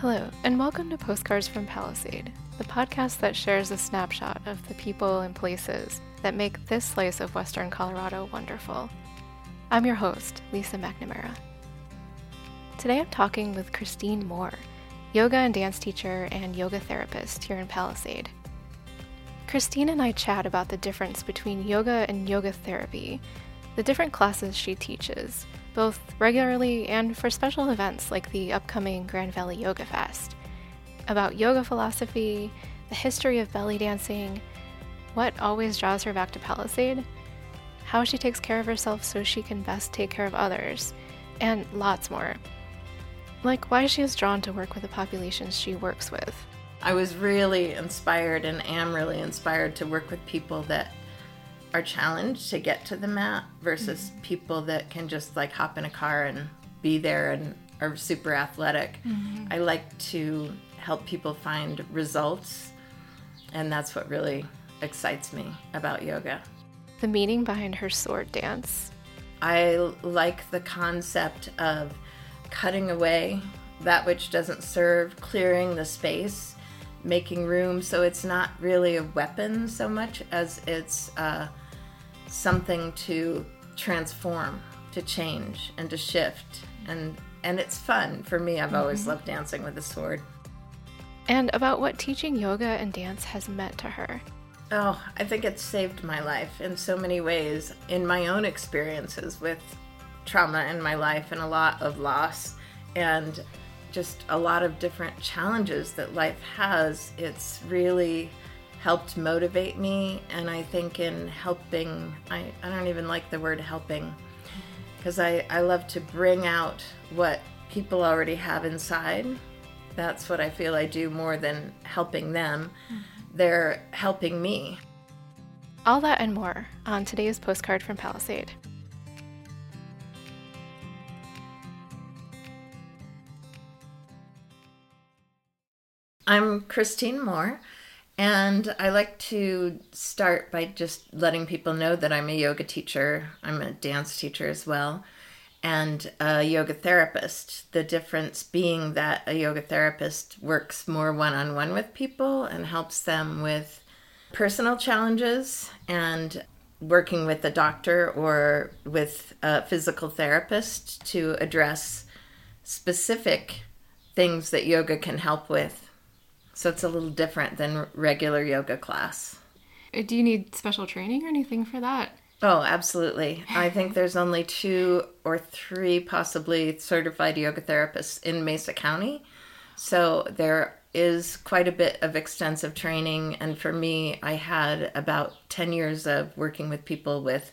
Hello, and welcome to Postcards from Palisade, the podcast that shares a snapshot of the people and places that make this slice of Western Colorado wonderful. I'm your host, Lisa McNamara. Today I'm talking with Christine Moore, yoga and dance teacher and yoga therapist here in Palisade. Christine and I chat about the difference between yoga and yoga therapy, the different classes she teaches, both regularly and for special events like the upcoming Grand Valley Yoga Fest, about yoga philosophy, the history of belly dancing, what always draws her back to Palisade, how she takes care of herself so she can best take care of others, and lots more. Like why she is drawn to work with the populations she works with. I was really inspired and am really inspired to work with people that are challenged to get to the mat versus mm-hmm. people that can just like hop in a car and be there and are super athletic. Mm-hmm. I like to help people find results, and that's what really excites me about yoga. The meaning behind her sword dance. I like the concept of cutting away that which doesn't serve, clearing the space making room so it's not really a weapon so much as it's uh, something to transform to change and to shift. And and it's fun. For me i've mm-hmm. always loved dancing with a sword. And about what teaching yoga and dance has meant to her? Oh i think it's saved my life in so many ways. In my own experiences with trauma in my life and a lot of loss and just a lot of different challenges that life has, it's really helped motivate me. And I think in helping, I, I don't even like the word helping, because I, I love to bring out what people already have inside. That's what I feel I do more than helping them. Mm-hmm. They're helping me. All that and more on today's postcard from Palisade. I'm Christine Moore, and I like to start by just letting people know that I'm a yoga teacher. I'm a dance teacher as well, and a yoga therapist. The difference being that a yoga therapist works more one on one with people and helps them with personal challenges and working with a doctor or with a physical therapist to address specific things that yoga can help with so it's a little different than regular yoga class. Uh, do you need special training or anything for that? Oh, absolutely. I think there's only two or three possibly certified yoga therapists in Mesa County. So there is quite a bit of extensive training. And for me, I had about 10 years of working with people with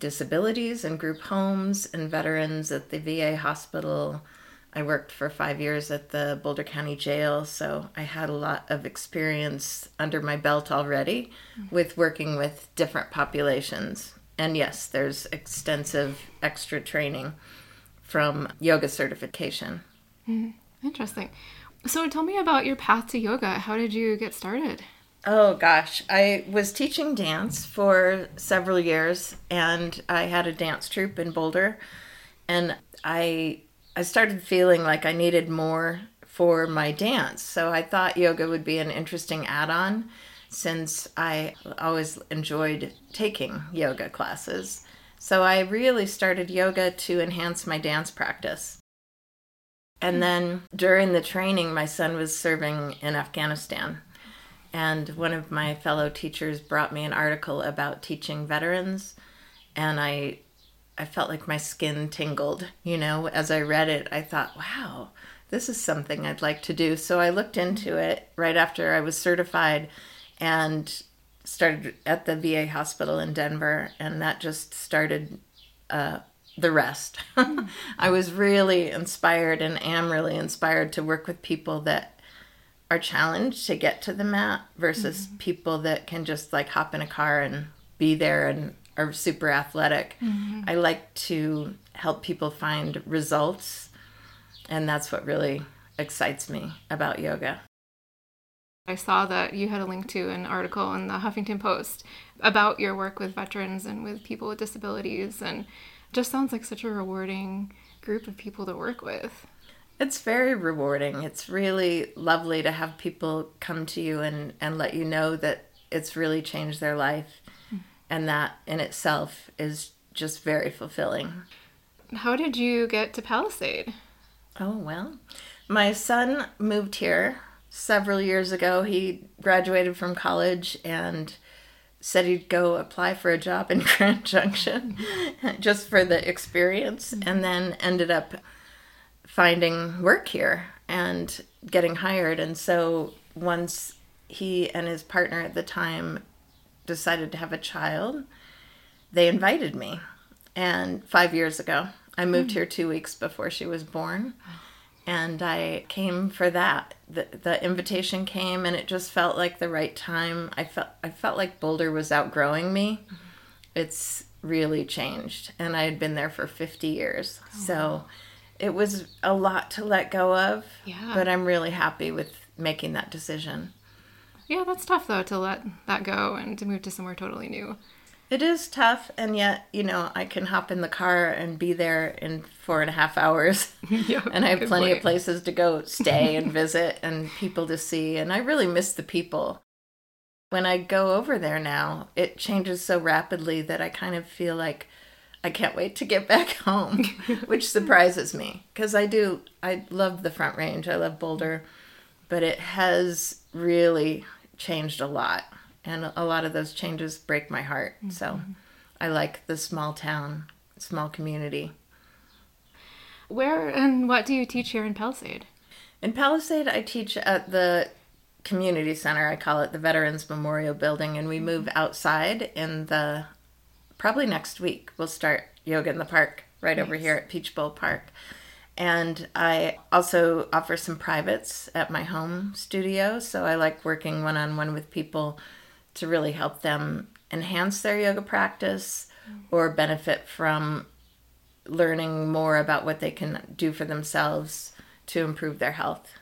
disabilities and group homes and veterans at the VA hospital I worked for five years at the Boulder County Jail, so I had a lot of experience under my belt already mm-hmm. with working with different populations. And yes, there's extensive extra training from yoga certification. Mm-hmm. Interesting. So tell me about your path to yoga. How did you get started? Oh gosh, I was teaching dance for several years and I had a dance troupe in Boulder and I I started feeling like I needed more for my dance. So I thought yoga would be an interesting add on since I always enjoyed taking yoga classes. So I really started yoga to enhance my dance practice. And hmm. then during the training, my son was serving in Afghanistan. And one of my fellow teachers brought me an article about teaching veterans. And I I felt like my skin tingled, you know, as I read it. I thought, wow, this is something I'd like to do. So I looked into it right after I was certified and started at the VA hospital in Denver, and that just started uh, the rest. I was really inspired and am really inspired to work with people that are challenged to get to the mat versus mm-hmm. people that can just like hop in a car and be there and are super athletic. Mm-hmm. I like to help people find results, and that's what really excites me about yoga. I saw that you had a link to an article in the Huffington Post about your work with veterans and with people with disabilities, and it just sounds like such a rewarding group of people to work with. It's very rewarding. It's really lovely to have people come to you and, and let you know that it's really changed their life. And that in itself is just very fulfilling. How did you get to Palisade? Oh, well, my son moved here several years ago. He graduated from college and said he'd go apply for a job in Grand Junction just for the experience, mm-hmm. and then ended up finding work here and getting hired. And so once he and his partner at the time decided to have a child, they invited me. And five years ago, I moved hmm. here two weeks before she was born. And I came for that. The, the invitation came, and it just felt like the right time. I felt I felt like Boulder was outgrowing me. Mm-hmm. It's really changed, and I had been there for fifty years. Oh, so it was a lot to let go of. Yeah. But I'm really happy with making that decision. Yeah, that's tough though to let that go and to move to somewhere totally new. It is tough, and yet, you know, I can hop in the car and be there in four and a half hours. Yeah, and I have plenty point. of places to go stay and visit and people to see. And I really miss the people. When I go over there now, it changes so rapidly that I kind of feel like I can't wait to get back home, which surprises me because I do. I love the Front Range, I love Boulder, but it has really changed a lot. And a lot of those changes break my heart. Mm-hmm. So I like the small town, small community. Where and what do you teach here in Palisade? In Palisade, I teach at the community center. I call it the Veterans Memorial Building, and we mm-hmm. move outside in the probably next week. We'll start yoga in the park right over here at Peach Bowl Park. And I also offer some privates at my home studio. So I like working one on one with people to really help them enhance their yoga practice mm. or benefit from learning more about what they can do for themselves to improve their health.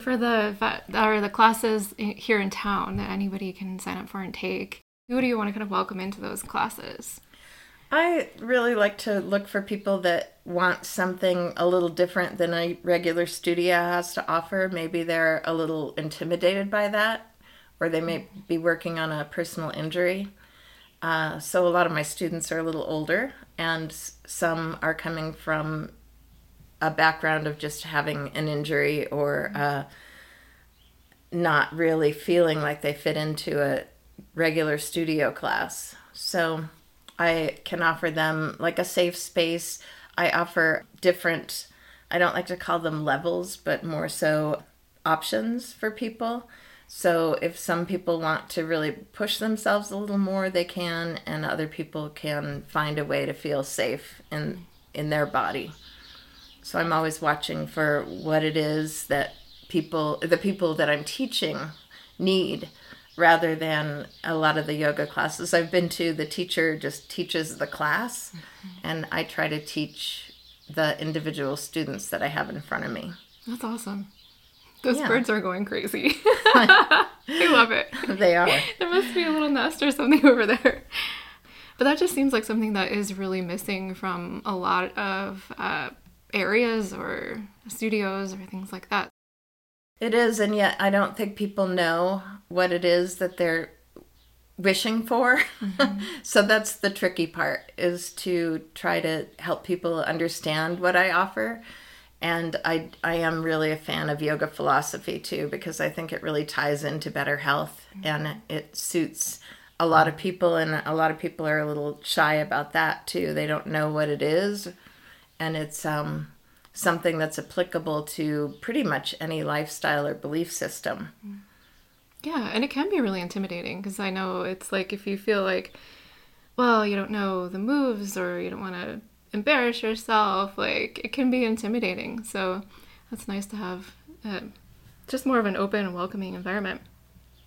For the or the classes here in town that anybody can sign up for and take, who do you want to kind of welcome into those classes? I really like to look for people that want something a little different than a regular studio has to offer. Maybe they're a little intimidated by that, or they may be working on a personal injury. Uh, so a lot of my students are a little older, and some are coming from a background of just having an injury or uh, not really feeling like they fit into a regular studio class. So I can offer them like a safe space. I offer different, I don't like to call them levels, but more so options for people. So if some people want to really push themselves a little more, they can, and other people can find a way to feel safe in in their body. So I'm always watching for what it is that people, the people that I'm teaching, need rather than a lot of the yoga classes I've been to. The teacher just teaches the class, and I try to teach the individual students that I have in front of me. That's awesome. Those Yeah. birds are going crazy. I love it. They are. There must be a little nest or something over there. But that just seems like something that is really missing from a lot of uh, areas or studios or things like that. It is, and yet I don't think people know what it is that they're wishing for. Mm-hmm. so that's the tricky part is to try to help people understand what I offer. And I I am really a fan of yoga philosophy too because I think it really ties into better health mm-hmm. and it suits a lot of people and a lot of people are a little shy about that too. They don't know what it is and it's um something that's applicable to pretty much any lifestyle or belief system. Mm-hmm. Yeah, and it can be really intimidating because I know it's like if you feel like, well, you don't know the moves or you don't want to embarrass yourself, like it can be intimidating. So that's nice to have uh, just more of an open and welcoming environment.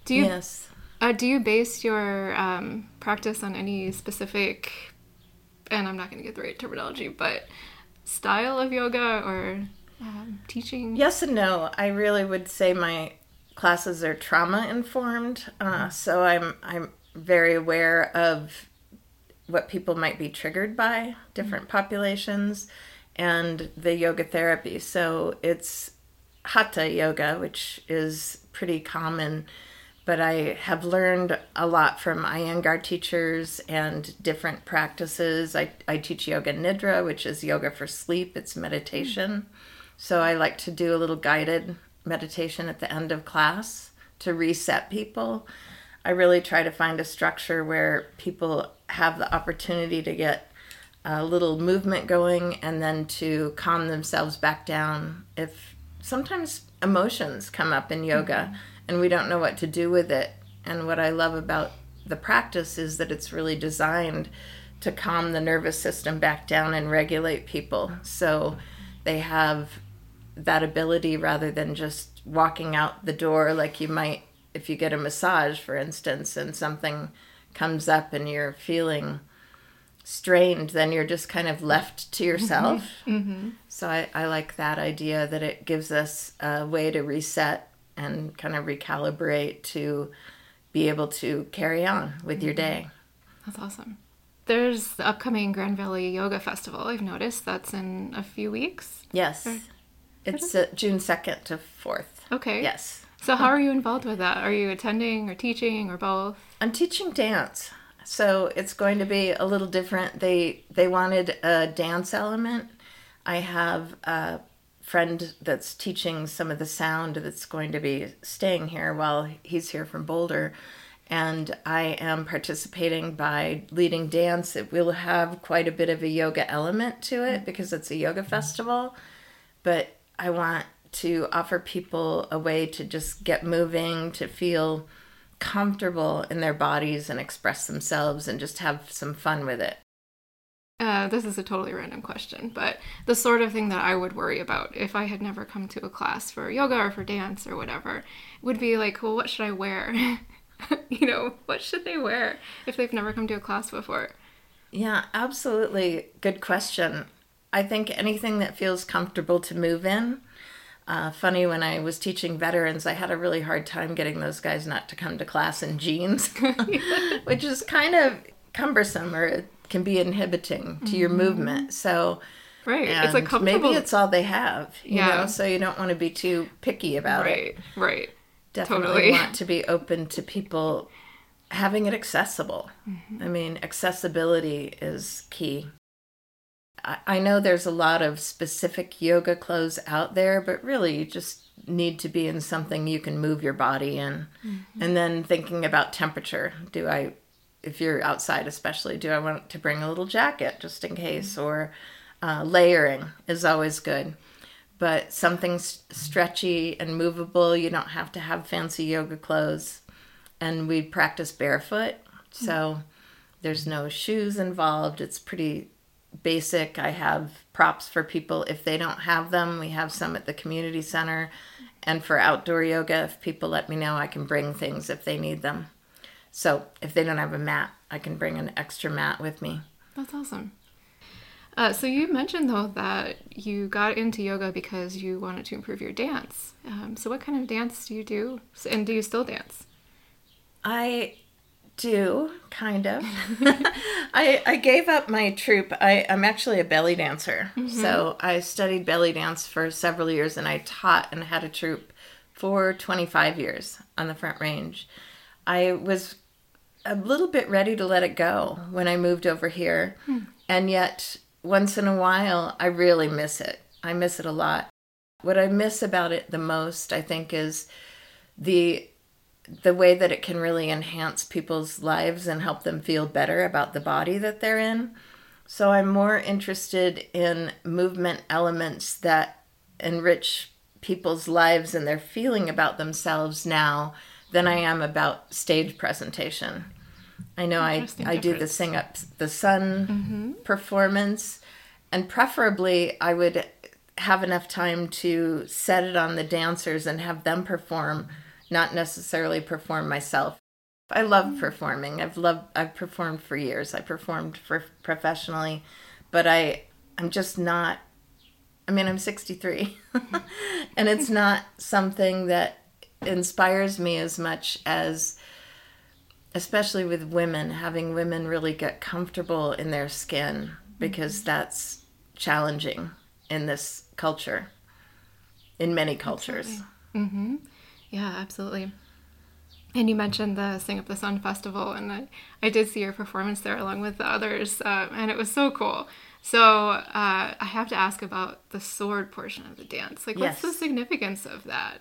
Do you yes. uh, do you base your um, practice on any specific, and I'm not going to get the right terminology, but style of yoga or um, teaching? Yes and no. I really would say my classes are trauma informed, uh, mm-hmm. so I'm I'm very aware of what people might be triggered by different mm-hmm. populations, and the yoga therapy. So it's hatha yoga, which is pretty common, but I have learned a lot from Iyengar teachers and different practices. I, I teach yoga nidra, which is yoga for sleep, it's mm. meditation. So I like to do a little guided meditation at the end of class to reset people. I really try to find a structure where people have the opportunity to get a little movement going and then to calm themselves back down if sometimes emotions come up in yoga mm-hmm. and we don't know what to do with it and what i love about the practice is that it's really designed to calm the nervous system back down and regulate people so they have that ability rather than just walking out the door like you might if you get a massage for instance and something comes up and you're feeling strained, then you're just kind of left to yourself. Mm-hmm. Mm-hmm. So I, I like that idea that it gives us a way to reset and kind of recalibrate to be able to carry on with mm-hmm. your day. That's awesome. There's the upcoming Grand Valley Yoga Festival. I've noticed that's in a few weeks. Yes. Or, it's uh, June 2nd to 4th. Okay. Yes. So, how are you involved with that? Are you attending or teaching or both? I'm teaching dance so it's going to be a little different. They they wanted a dance element. I have a friend that's teaching some of the sound that's going to be staying here while he's here from Boulder. And I am participating by leading dance. It will have quite a bit of a yoga element to it because it's a yoga festival. But I want to offer people a way to just get moving, to feel comfortable in their bodies and express themselves and just have some fun with it. Uh, this is a totally random question, but the sort of thing that I would worry about if I had never come to a class for yoga or for dance or whatever would be like, well, what should I wear? you know, what should they wear if they've never come to a class before? Yeah, absolutely. Good question. I think anything that feels comfortable to move in uh, funny when I was teaching veterans, I had a really hard time getting those guys not to come to class in jeans, which is kind of cumbersome or it can be inhibiting to mm-hmm. your movement. So, right, it's like comfortable. Maybe it's all they have, you yeah. know. So you don't want to be too picky about right. it. Right, right. Definitely totally. want to be open to people having it accessible. Mm-hmm. I mean, accessibility is key. I know there's a lot of specific yoga clothes out there, but really you just need to be in something you can move your body in. Mm-hmm. And then thinking about temperature. Do I, if you're outside especially, do I want to bring a little jacket just in case? Mm-hmm. Or uh, layering is always good. But something stretchy and movable, you don't have to have fancy yoga clothes. And we practice barefoot, so mm-hmm. there's no shoes involved. It's pretty basic. I have props for people if they don't have them. We have some at the community center. And for outdoor yoga, if people let me know, I can bring things if they need them. So if they don't have a mat, I can bring an extra mat with me. That's awesome. Uh, so you mentioned though that you got into yoga because you wanted to improve your dance. Um, so what kind of dance do you do, and do you still dance? I do kind of. I I gave up my troupe. I I'm actually a belly dancer, mm-hmm. so I studied belly dance for several years, and I taught and had a troupe for 25 years on the Front Range. I was a little bit ready to let it go when I moved over here, hmm. and yet once in a while I really miss it. I miss it a lot. What I miss about it the most, I think, is the the way that it can really enhance people's lives and help them feel better about the body that they're in. So I'm more interested in movement elements that enrich people's lives and their feeling about themselves now than I am about stage presentation. I know I, I do the Sing Up the Sun mm-hmm. performance, and preferably I would have enough time to set it on the dancers and have them perform not necessarily perform myself. I love mm. performing. I've loved I've performed for years. I performed for professionally, but I I'm just not I mean, I'm 63. and it's not something that inspires me as much as especially with women, having women really get comfortable in their skin because mm-hmm. that's challenging in this culture, in many cultures. Mm-hmm. Yeah, absolutely. And you mentioned the Sing Up the Sun Festival, and I, I did see your performance there along with the others, uh, and it was so cool. So uh, I have to ask about the sword portion of the dance. Like, what's Yes. the significance of that?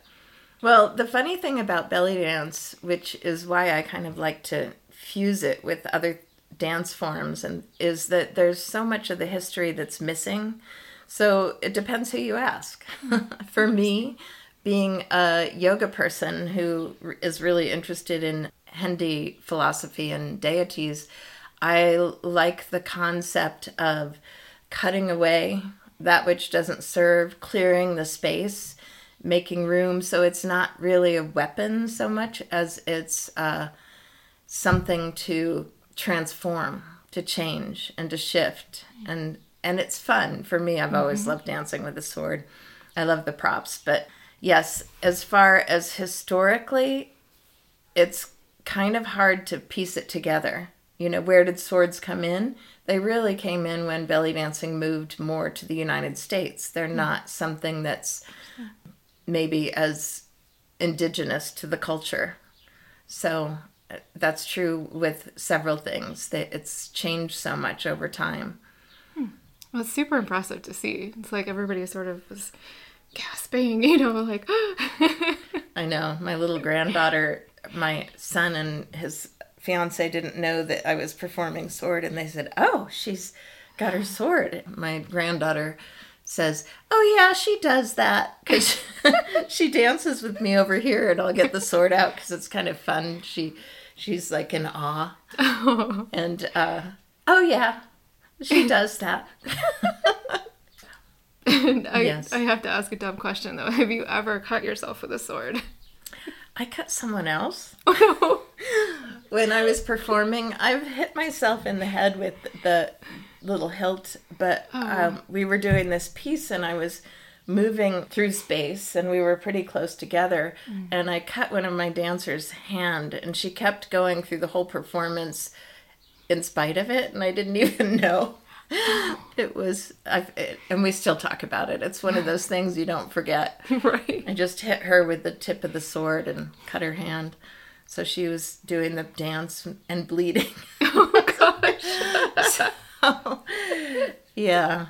Well, the funny thing about belly dance, which is why I kind of like to fuse it with other dance forms, and is that there's so much of the history that's missing. So it depends who you ask. For me, being a yoga person who is really interested in Hindi philosophy and deities, I like the concept of cutting away that which doesn't serve, clearing the space, making room so it's not really a weapon so much as it's uh, something to transform, to change, and to shift. And and it's fun for me. I've always loved dancing with a sword. I love the props, but yes, as far as historically, it's kind of hard to piece it together. You know, where did swords come in? They really came in when belly dancing moved more to the United States. They're not something that's maybe as indigenous to the culture. So uh, that's true with several things. That it's changed so much over time. Well, it's super impressive to see. It's like everybody sort of was gasping, you know, like, I know. My little granddaughter, my son and his fiance didn't know that I was performing sword, and they said, Oh, she's got her sword. My granddaughter says, Oh, yeah, she does that because she dances with me over here, and I'll get the sword out because it's kind of fun. She She's like in awe. And, uh, oh, yeah, she does that. And I, Yes. I have to ask a dumb question though. Have you ever cut yourself with a sword? I cut someone else. Oh when I was performing, I've hit myself in the head with the little hilt, but um, we were doing this piece and I was moving through space and we were pretty close together and I cut one of my dancers' hand and she kept going through the whole performance in spite of it and I didn't even know. It was, I've, it, and we still talk about it. It's one of those things you don't forget. right. I just hit her with the tip of the sword and cut her hand. So she was doing the dance and bleeding. Oh gosh. yeah.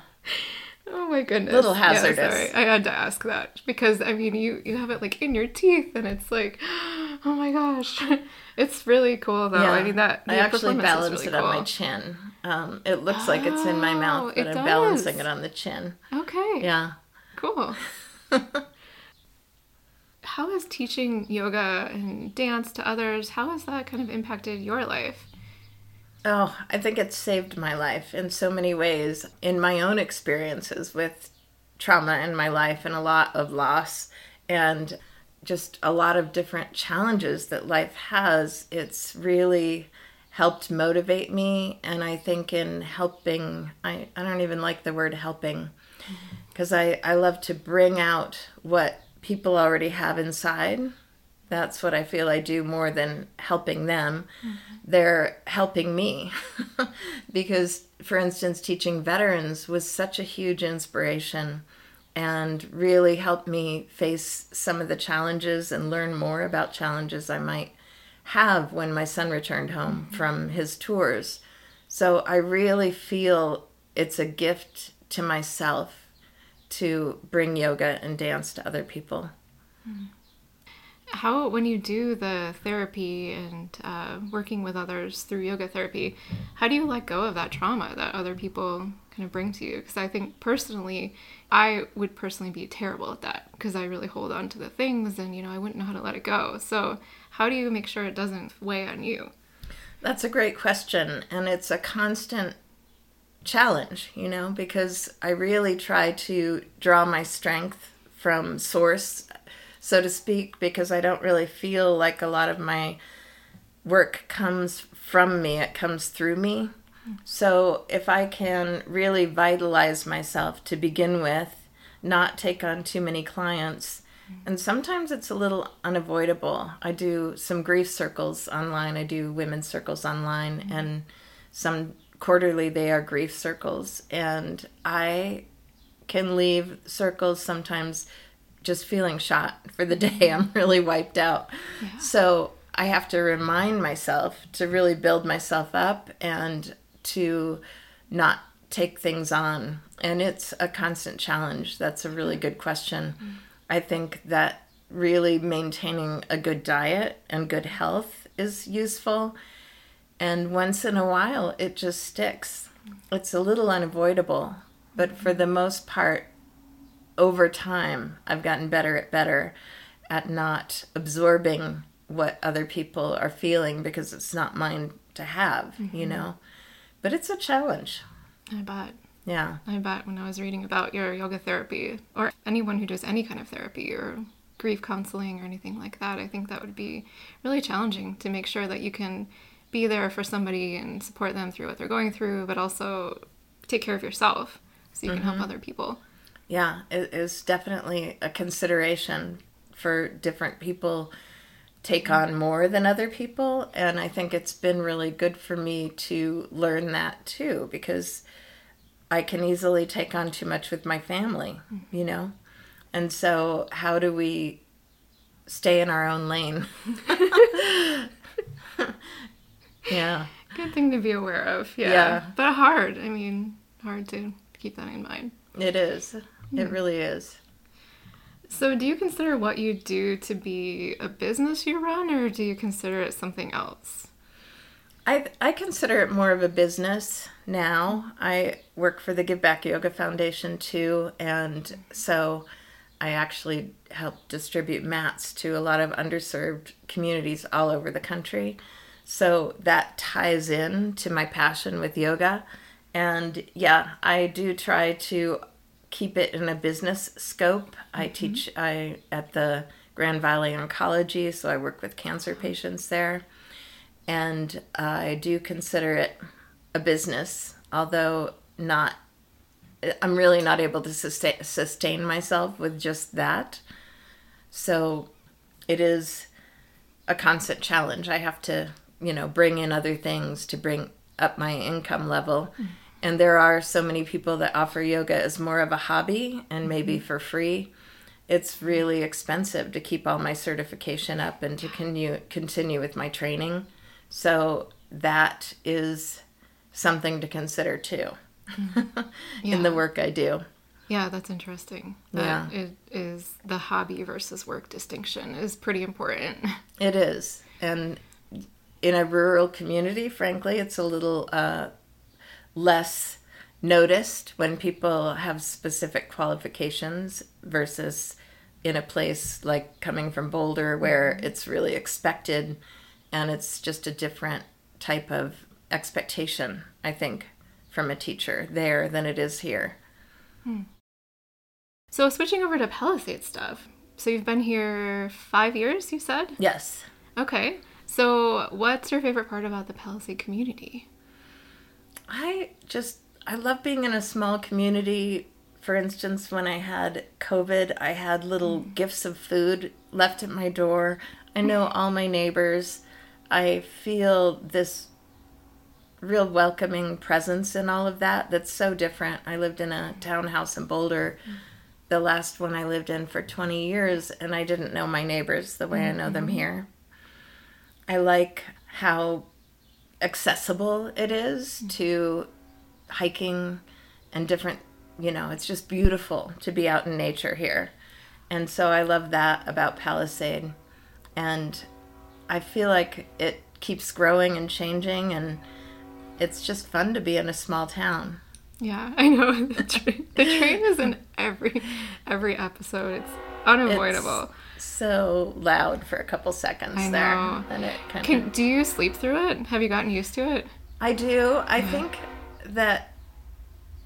Oh my goodness. Little Yeah, hazardous. sorry. I had to ask that because I mean you you have it like in your teeth and it's like oh my gosh. It's really cool though. yeah. I mean that I actually performance is balance really it on my chin. Um, it looks like it's in my Oh, mouth, but I'm balancing it on the chin. Okay. Yeah. Cool. how has teaching yoga and dance to others, how has that kind of impacted your life? Oh, I think it's saved my life in so many ways. In my own experiences with trauma in my life and a lot of loss and just a lot of different challenges that life has, it's really helped motivate me. And I think in helping, I, I don't even like the word helping mm-hmm. because I, I love to bring out what people already have inside. That's what I feel I do more than helping them. Mm-hmm. They're helping me. because, for instance, teaching veterans was such a huge inspiration and really helped me face some of the challenges and learn more about challenges I might have when my son returned home from his tours. So I really feel it's a gift to myself to bring yoga and dance to other people. How, when you do the therapy and uh, working with others through yoga therapy, how do you let go of that trauma that other people of bring to you? Because I think personally, I would personally be terrible at that because I really hold on to the things and, you know, I wouldn't know how to let it go. So, how do you make sure it doesn't weigh on you? That's a great question, and it's a constant challenge, you know, because I really try to draw my strength from source, so to speak, because I don't really feel like a lot of my work comes from me, it comes through me. So if I can really vitalize myself to begin with, not take on too many clients, and sometimes it's a little unavoidable. I do some grief circles online, I do women's circles online, mm-hmm. and some quarterly they are grief circles. And I can leave circles sometimes just feeling shot for the day. Mm-hmm. I'm really wiped out. Yeah. So I have to remind myself to really build myself up and to not take things on. And it's a constant challenge. That's a really good question. Mm. I think that really maintaining a good diet and good health is useful. And once in a while, it just sticks. Mm. It's a little unavoidable, but for the most part, over time, I've gotten better at better at not absorbing what other people are feeling because it's not mine to have, you mm-hmm. know. But it's a challenge. I bet. Yeah. I bet when I was reading about your yoga therapy or anyone who does any kind of therapy or grief counseling or anything like that, I think that would be really challenging to make sure that you can be there for somebody and support them through what they're going through, but also take care of yourself so you can help mm-hmm. other people. Yeah, it is definitely a consideration for different people take mm-hmm. on more than other people and I think it's been really good for me to learn that too because I can easily take on too much with my family, mm-hmm. you know. And so how do we stay in our own lane? yeah. Good thing to be aware of. Yeah. Yeah. But hard. I mean, hard to keep that in mind. It is. It mm-hmm. really is. So, do you consider what you do to be a business you run, or do you consider it something else? I I consider it more of a business now. I work for the Give Back Yoga Foundation too, and so I actually help distribute mats to a lot of underserved communities all over the country. So that ties in to my passion with yoga. And yeah, I do try to keep it in a business scope. I mm-hmm. teach I at the Grand Valley Oncology, so I work with cancer patients there and I do consider it a business, although not. I'm really not able to sustain, sustain myself with just that. So it is a constant challenge. I have to, you know, bring in other things to bring up my income level. Mm. And there are so many people that offer yoga as more of a hobby and maybe for free. It's really expensive to keep all my certification up and to continue continue with my training. So that is something to consider too in the work I do. Yeah, that's interesting. Yeah. It is the hobby versus work distinction is pretty important. It is. And in a rural community, frankly, it's a little uh, less noticed when people have specific qualifications versus in a place like coming from Boulder where mm-hmm. it's really expected and it's just a different type of expectation, I think, from a teacher there than it is here. Hmm. So switching over to Palisade stuff. So you've been here five years, you said? Yes. Okay. So what's your favorite part about the Palisade community? I just I love being in a small community. For instance, when I had COVID, I had little mm. gifts of food left at my door. I know mm. all my neighbors. I feel this real welcoming presence in all of that that's so different. I lived in a townhouse in Boulder, mm. the last one I lived in for 20 years, and I didn't know my neighbors the way I know them here. I like how accessible it is mm-hmm. to hiking and different, you know, it's just beautiful to be out in nature here. And so I love that about Palisade. And I feel like it keeps growing and changing, and it's just fun to be in a small town. Yeah, I know the train. The train is in every every episode. It's unavoidable. So loud for a couple seconds I there. know. And it kind of do you sleep through it? Have you gotten used to it? I do. I think that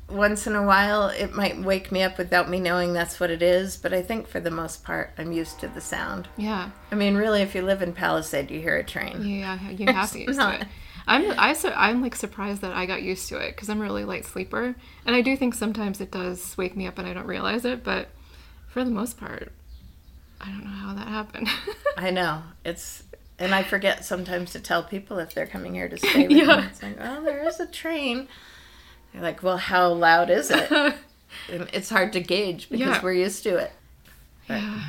once in a while it might wake me up without me knowing that's what it is, but I think for the most part I'm used to the sound. Yeah, I mean, really, if you live in Palisade, you hear a train. yeah, you have to It's used not- to it. I'm I su- I'm like surprised that I got used to it because I'm a really light sleeper, and I do think sometimes it does wake me up and I don't realize it, but for the most part, I don't know how that happened. I know. It's. And I forget sometimes to tell people if they're coming here to stay with Yeah. me. It's like, oh, there is a train. They're like, well, how loud is it? and it's hard to gauge because Yeah. we're used to it. Yeah.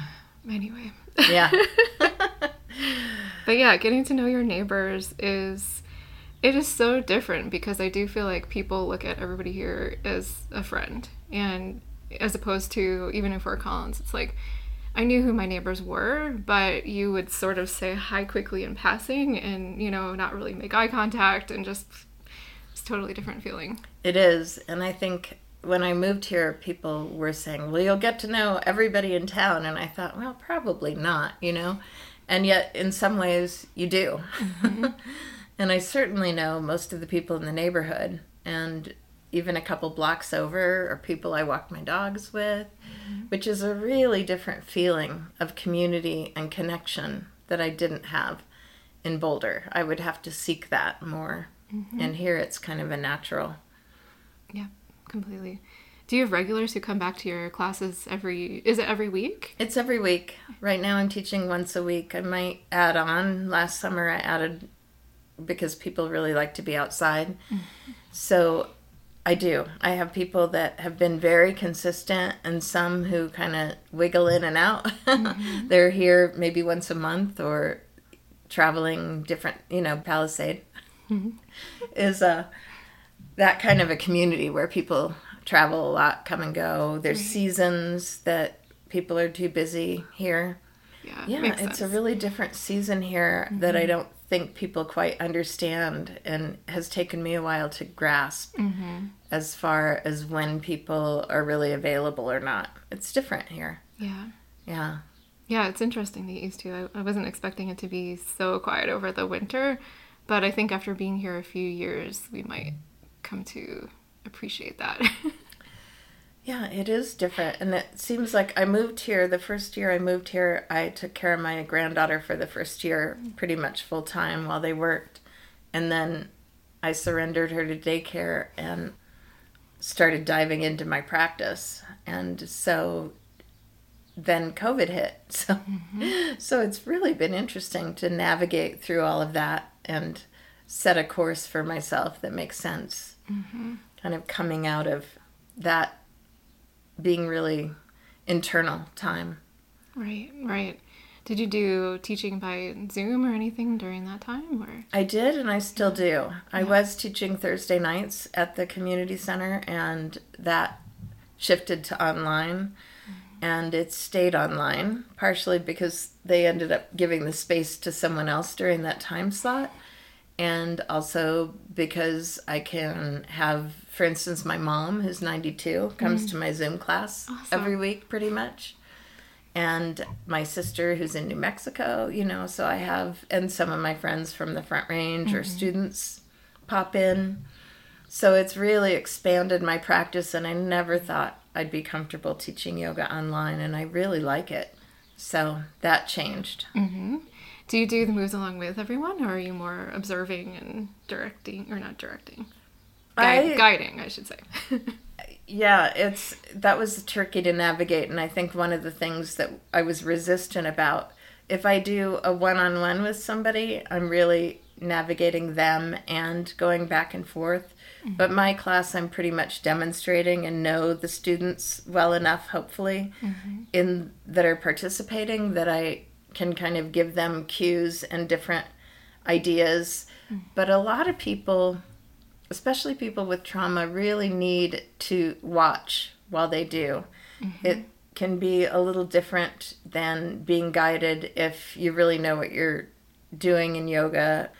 Anyway. Yeah. But yeah, getting to know your neighbors is it is so different because I do feel like people look at everybody here as a friend and as opposed to even in Fort Collins, it's like I knew who my neighbors were, but you would sort of say hi quickly in passing and, you know, not really make eye contact and just it's a totally different feeling. It is. And I think when I moved here, people were saying, well, you'll get to know everybody in town. And I thought, well, probably not, you know? And yet, in some ways, you do. Mm-hmm. and I certainly know most of the people in the neighborhood. And even a couple blocks over are people I walk my dogs with, mm-hmm. which is a really different feeling of community and connection that I didn't have in Boulder. I would have to seek that more. Mm-hmm. And here it's kind of a natural. Yeah, completely. Do you have regulars who come back to your classes every is it every week? It's every week. Right now I'm teaching once a week. I might add on. Last summer I added because people really like to be outside. Mm-hmm. So I do. I have people that have been very consistent and some who kind of wiggle in and out. Mm-hmm. They're here maybe once a month or traveling different, you know, Palisade mm-hmm. is a that kind of a community where people travel a lot, come and go. There's seasons that people are too busy here. Yeah, Yeah, it's a really different season here that I mm-hmm. don't think people quite understand and has taken me a while to grasp mm-hmm. as far as when people are really available or not. It's different here. yeah. Yeah. Yeah, it's interesting the East too. I, I wasn't expecting it to be so quiet over the winter, but I think after being here a few years, we might come to appreciate that. Yeah, it is different. And it seems like I moved here, the first year I moved here, I took care of my granddaughter for the first year pretty much full time while they worked. And then I surrendered her to daycare and started diving into my practice. And so then COVID hit. So mm-hmm. so it's really been interesting to navigate through all of that and set a course for myself that makes sense. Mm-hmm. Kind of coming out of that being really internal time. right, right. Did you do teaching by Zoom or anything during that time or I did, and I still do. I was teaching Thursday nights at the community center, and that shifted to online. Mm-hmm. And it stayed online, partially because they ended up giving the space to someone else during that time slot. And also because I can have, for instance, my mom, who's 92, comes mm. to my Zoom class Awesome. every week pretty much. and my sister who's in New Mexico, you know, so I have, and some of my friends from the Front Range or mm-hmm. students pop in. So it's really expanded my practice, and I never thought I'd be comfortable teaching yoga online, and I really like it. So that changed. Mm-hmm. do you do the moves along with everyone or are you more observing and directing or not directing? Guide, I- guiding, I should say. Yeah, it's that was tricky to navigate, and I think one of the things that I was resistant about. If I do a one-on-one with somebody, I'm really navigating them and going back and forth. Mm-hmm. But my class, I'm pretty much demonstrating and know the students well enough, hopefully, mm-hmm. in that are participating that I can kind of give them cues and different ideas. Mm-hmm. But a lot of people especially people with trauma really need to watch while they do. Mm-hmm. It can be a little different than being guided if you really know what you're doing in yoga.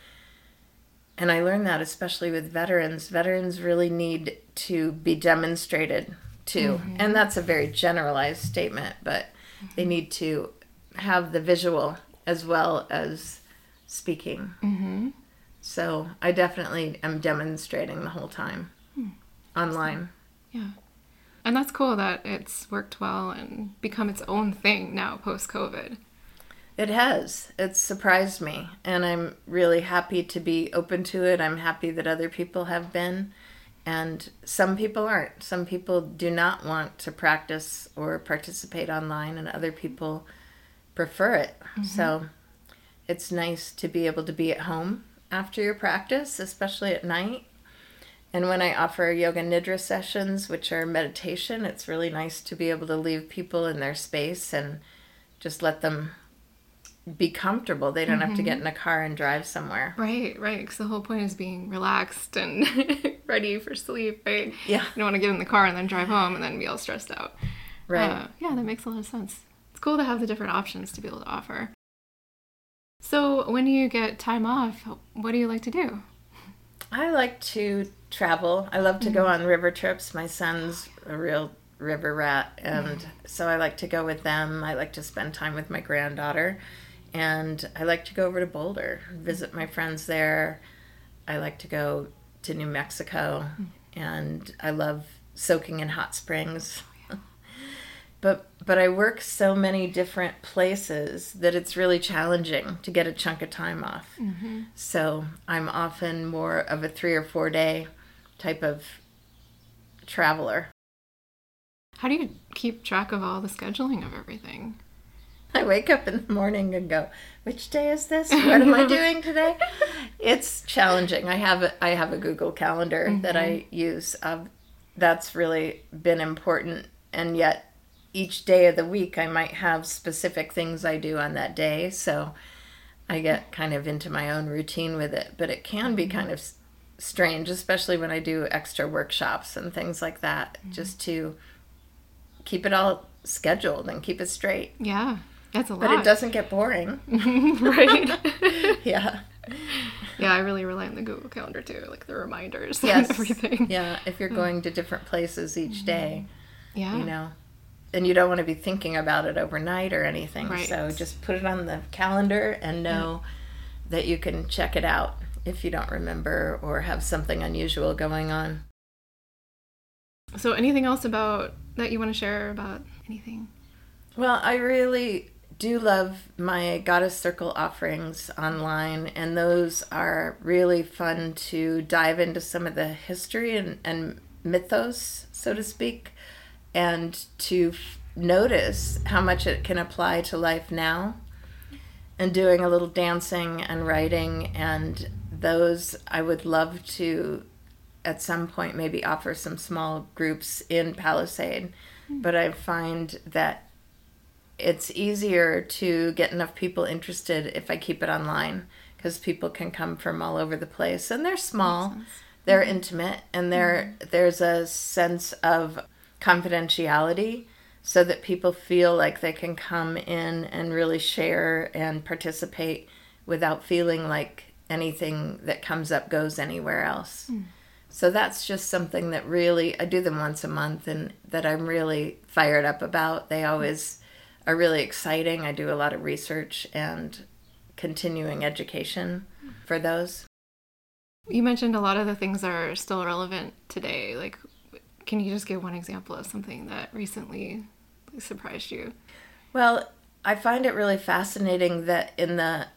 And I learned that especially with veterans. Veterans really need to be demonstrated to. Mm-hmm. And that's a very generalized statement, but they mm-hmm. need to have the visual as well as speaking. Mm-hmm. So I definitely am demonstrating the whole time online. Yeah. And that's cool that it's worked well and become its own thing now post COVID. It has. It's surprised me, and I'm really happy to be open to it. I'm happy that other people have been, and some people aren't. Some people do not want to practice or participate online, and other people prefer it. So it's nice to be able to be at home after your practice, especially at night, And when I offer yoga nidra sessions, which are meditation, it's really nice to be able to leave people in their space and just let them be comfortable. They don't have to get in a car and drive somewhere. Right, right. Because the whole point is being relaxed and ready for sleep, right? Yeah. You don't want to get in the car and then drive home and then be all stressed out. Right. Uh, yeah, that makes a lot of sense. It's cool to have the different options to be able to offer. So, when you get time off, what do you like to do? I like to travel. I love to go mm. on river trips. My son's a real river rat, and mm. so I like to go with them. I like to spend time with my granddaughter, and I like to go over to Boulder, visit my friends there. I like to go to New Mexico, mm. and I love soaking in hot springs. But but I work so many different places that it's really challenging to get a chunk of time off. So I'm often more of a three or four day type of traveler. How do you keep track of all the scheduling of everything? I wake up in the morning and go, "Which day is this? What am I doing today?" It's challenging. I have a, I have a Google Calendar that I use. Um, that's really been important, and yet each day of the week I might have specific things I do on that day. So I get kind of into my own routine with it, but it can be kind of strange, especially when I do extra workshops and things like that, mm-hmm. just to keep it all scheduled and keep it straight. Yeah, that's a lot. But it doesn't get boring. right? yeah. yeah, I really rely on the Google Calendar too, like the reminders Yes. and everything. Yeah. If you're mm. going to different places each mm-hmm. day, Yeah. you know, and you don't want to be thinking about it overnight or anything. Right. So just put it on the calendar and mm-hmm. know that you can check it out if you don't remember or have something unusual going on. So, anything else about that you want to share about anything? Well, I really do love my Goddess Circle offerings online, and those are really fun to dive into some of the history and, and mythos, so to speak, and to f- notice how much it can apply to life now. And doing a little dancing and writing, and those I would love to at some point maybe offer some small groups in Palisade. Hmm. But I find that it's easier to get enough people interested if I keep it online because people can come from all over the place and they're small, they're mm-hmm. intimate, and mm-hmm. there there's a sense of confidentiality so that people feel like they can come in and really share and participate without feeling like anything that comes up goes anywhere else. Hmm. So that's just something that really I do them once a month and that I'm really fired up about. They always are really exciting. I do a lot of research and continuing education hmm. for those. You mentioned a lot of the things are still relevant today. Like, can you just give one example of something that recently surprised you? Well, I find it really fascinating that in the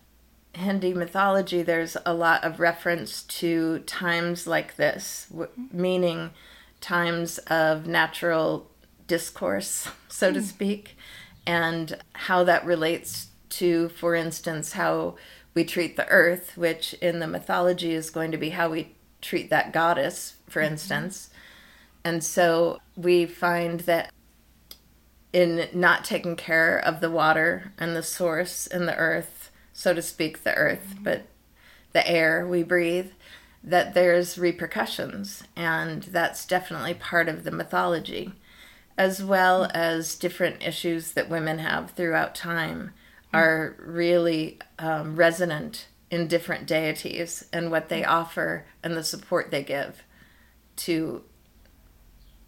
Hindi mythology, there's a lot of reference to times like this, w- mm-hmm. meaning times of natural discourse, so to hmm. speak, and how that relates to, for instance, how we treat the earth, which in the mythology is going to be how we treat that goddess, for mm-hmm. instance. And so we find that in not taking care of the water and the source and the earth, so to speak, the earth, mm-hmm. but the air we breathe, that there's repercussions. And that's definitely part of the mythology, as well mm-hmm. as different issues that women have throughout time mm-hmm. are really um, resonant in different deities and what they offer and the support they give to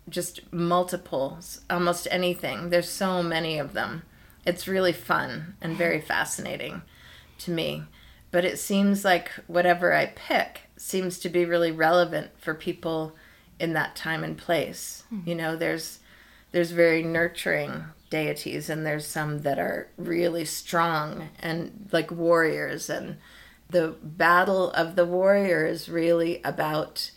just multiples, almost anything. There's so many of them. It's really fun and very fascinating to me. But it seems like whatever I pick seems to be really relevant for people in that time and place. Hmm. You know, there's there's very nurturing deities and there's some that are really strong and like warriors and the battle of the warrior is really about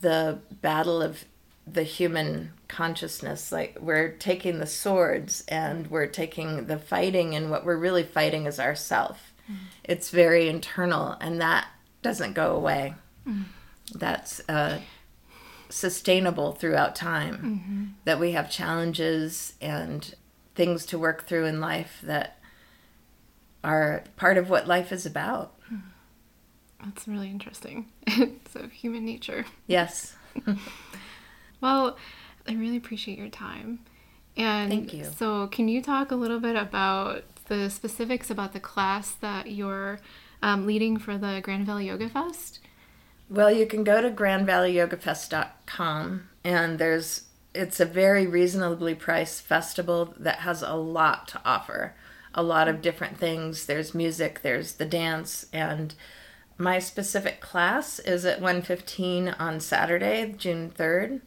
the battle of the human consciousness like we're taking the swords and we're taking the fighting and what we're really fighting is ourself it's very internal and that doesn't go away that's uh, sustainable throughout time. Mm-hmm. That we have challenges and things to work through in life that are part of what life is about. That's really interesting. so human nature. Yes. well, I really appreciate your time. And Thank you. So, can you talk a little bit about the specifics about the class that you're um, leading for the Grand Valley Yoga Fest? Well, you can go to grandvalleyyogafest.com and there's it's a very reasonably priced festival that has a lot to offer. A lot of different things. There's music, there's the dance and my specific class is at 1:15 on Saturday, June 3rd,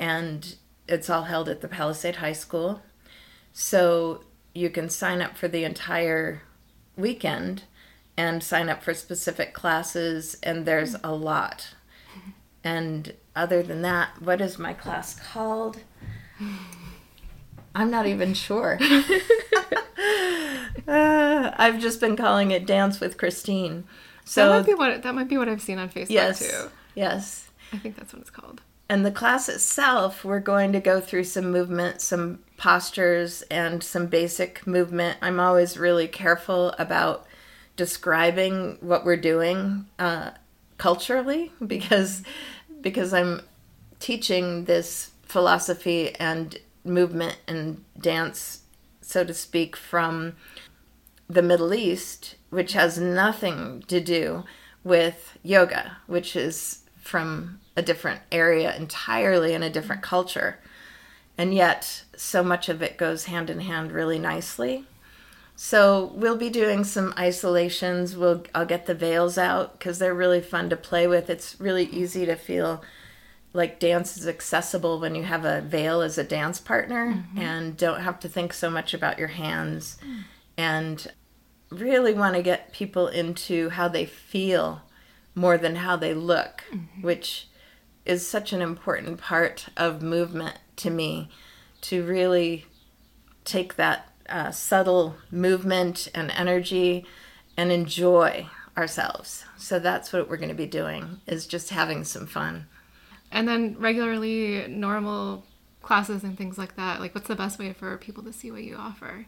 and it's all held at the Palisade High School. So you can sign up for the entire weekend and sign up for specific classes, and there's a lot. And other than that, what is my class called? I'm not even sure. uh, I've just been calling it Dance with Christine. So that might be what that might be what I've seen on Facebook yes, too. Yes. I think that's what it's called. And the class itself, we're going to go through some movement, some postures, and some basic movement. I'm always really careful about describing what we're doing uh, culturally because because I'm teaching this philosophy and movement and dance, so to speak, from the Middle East, which has nothing to do with yoga, which is from a different area entirely in a different culture. And yet, so much of it goes hand in hand really nicely. So we'll be doing some isolations. We'll I'll get the veils out because they're really fun to play with. It's really easy to feel like dance is accessible when you have a veil as a dance partner mm-hmm. and don't have to think so much about your hands mm. and really want to get people into how they feel more than how they look, mm-hmm. which is such an important part of movement to me to really take that uh, subtle movement and energy and enjoy ourselves. So that's what we're going to be doing is just having some fun. And then regularly normal classes and things like that. Like what's the best way for people to see what you offer?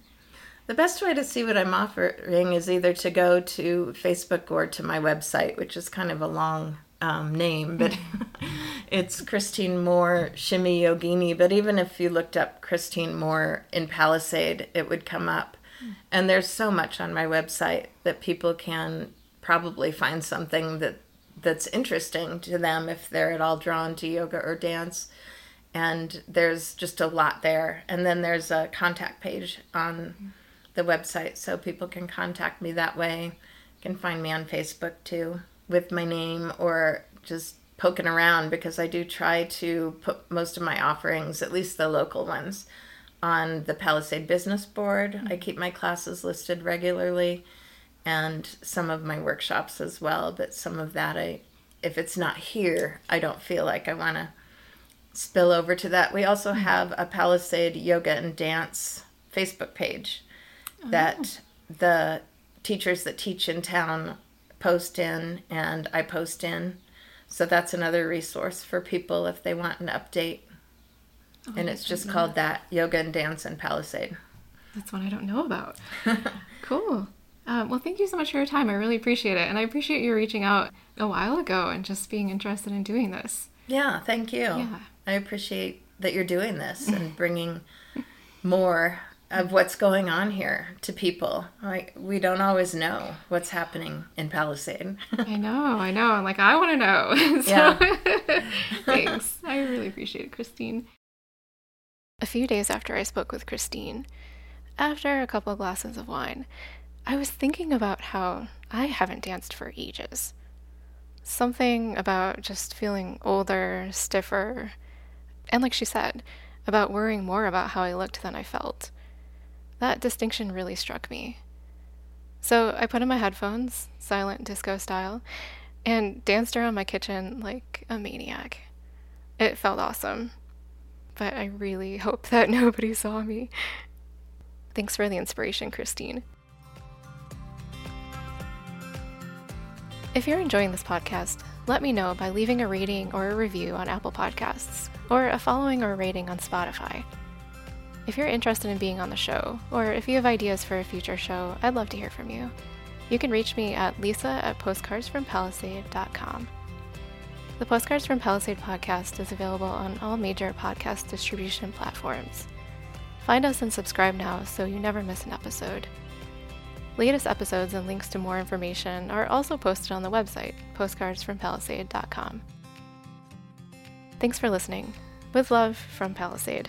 The best way to see what I'm offering is either to go to Facebook or to my website, which is kind of a long um, name, but mm. it's Christine Moore Shimmy Yogini. But even if you looked up Christine Moore in Palisade, it would come up. Mm. And there's so much on my website that people can probably find something that that's interesting to them if they're at all drawn to yoga or dance. And there's just a lot there. And then there's a contact page on mm. the website so people can contact me that way. You can find me on Facebook too with my name or just poking around because I do try to put most of my offerings, at least the local ones, on the Palisade Business Board. Mm-hmm. I keep my classes listed regularly and some of my workshops as well, but some of that I if it's not here, I don't feel like I want to spill over to that. We also mm-hmm. have a Palisade Yoga and Dance Facebook page oh. that the teachers that teach in town post in and I post in. So that's another resource for people if they want an update. Oh, and it's just called that Yoga and Dance in Palisade. That's one I don't know about. cool. Um, well, thank you so much for your time. I really appreciate it. And I appreciate you reaching out a while ago and just being interested in doing this. Yeah, thank you. Yeah. I appreciate that you're doing this and bringing more of what's going on here to people. Like we don't always know what's happening in Palisade. I know, I know. Like I want to know. so, yeah. thanks. I really appreciate it, Christine. A few days after I spoke with Christine, after a couple of glasses of wine, I was thinking about how I haven't danced for ages. Something about just feeling older, stiffer, and like she said, about worrying more about how I looked than I felt. That distinction really struck me. So I put on my headphones, silent disco style, and danced around my kitchen like a maniac. It felt awesome. But I really hope that nobody saw me. Thanks for the inspiration, Christine. If you're enjoying this podcast, let me know by leaving a rating or a review on Apple Podcasts, or a following or rating on Spotify. If you're interested in being on the show, or if you have ideas for a future show, I'd love to hear from you. You can reach me at lisa at postcardsfrompalisade.com. The Postcards from Palisade podcast is available on all major podcast distribution platforms. Find us and subscribe now so you never miss an episode. Latest episodes and links to more information are also posted on the website, postcardsfrompalisade.com. Thanks for listening. With love from Palisade.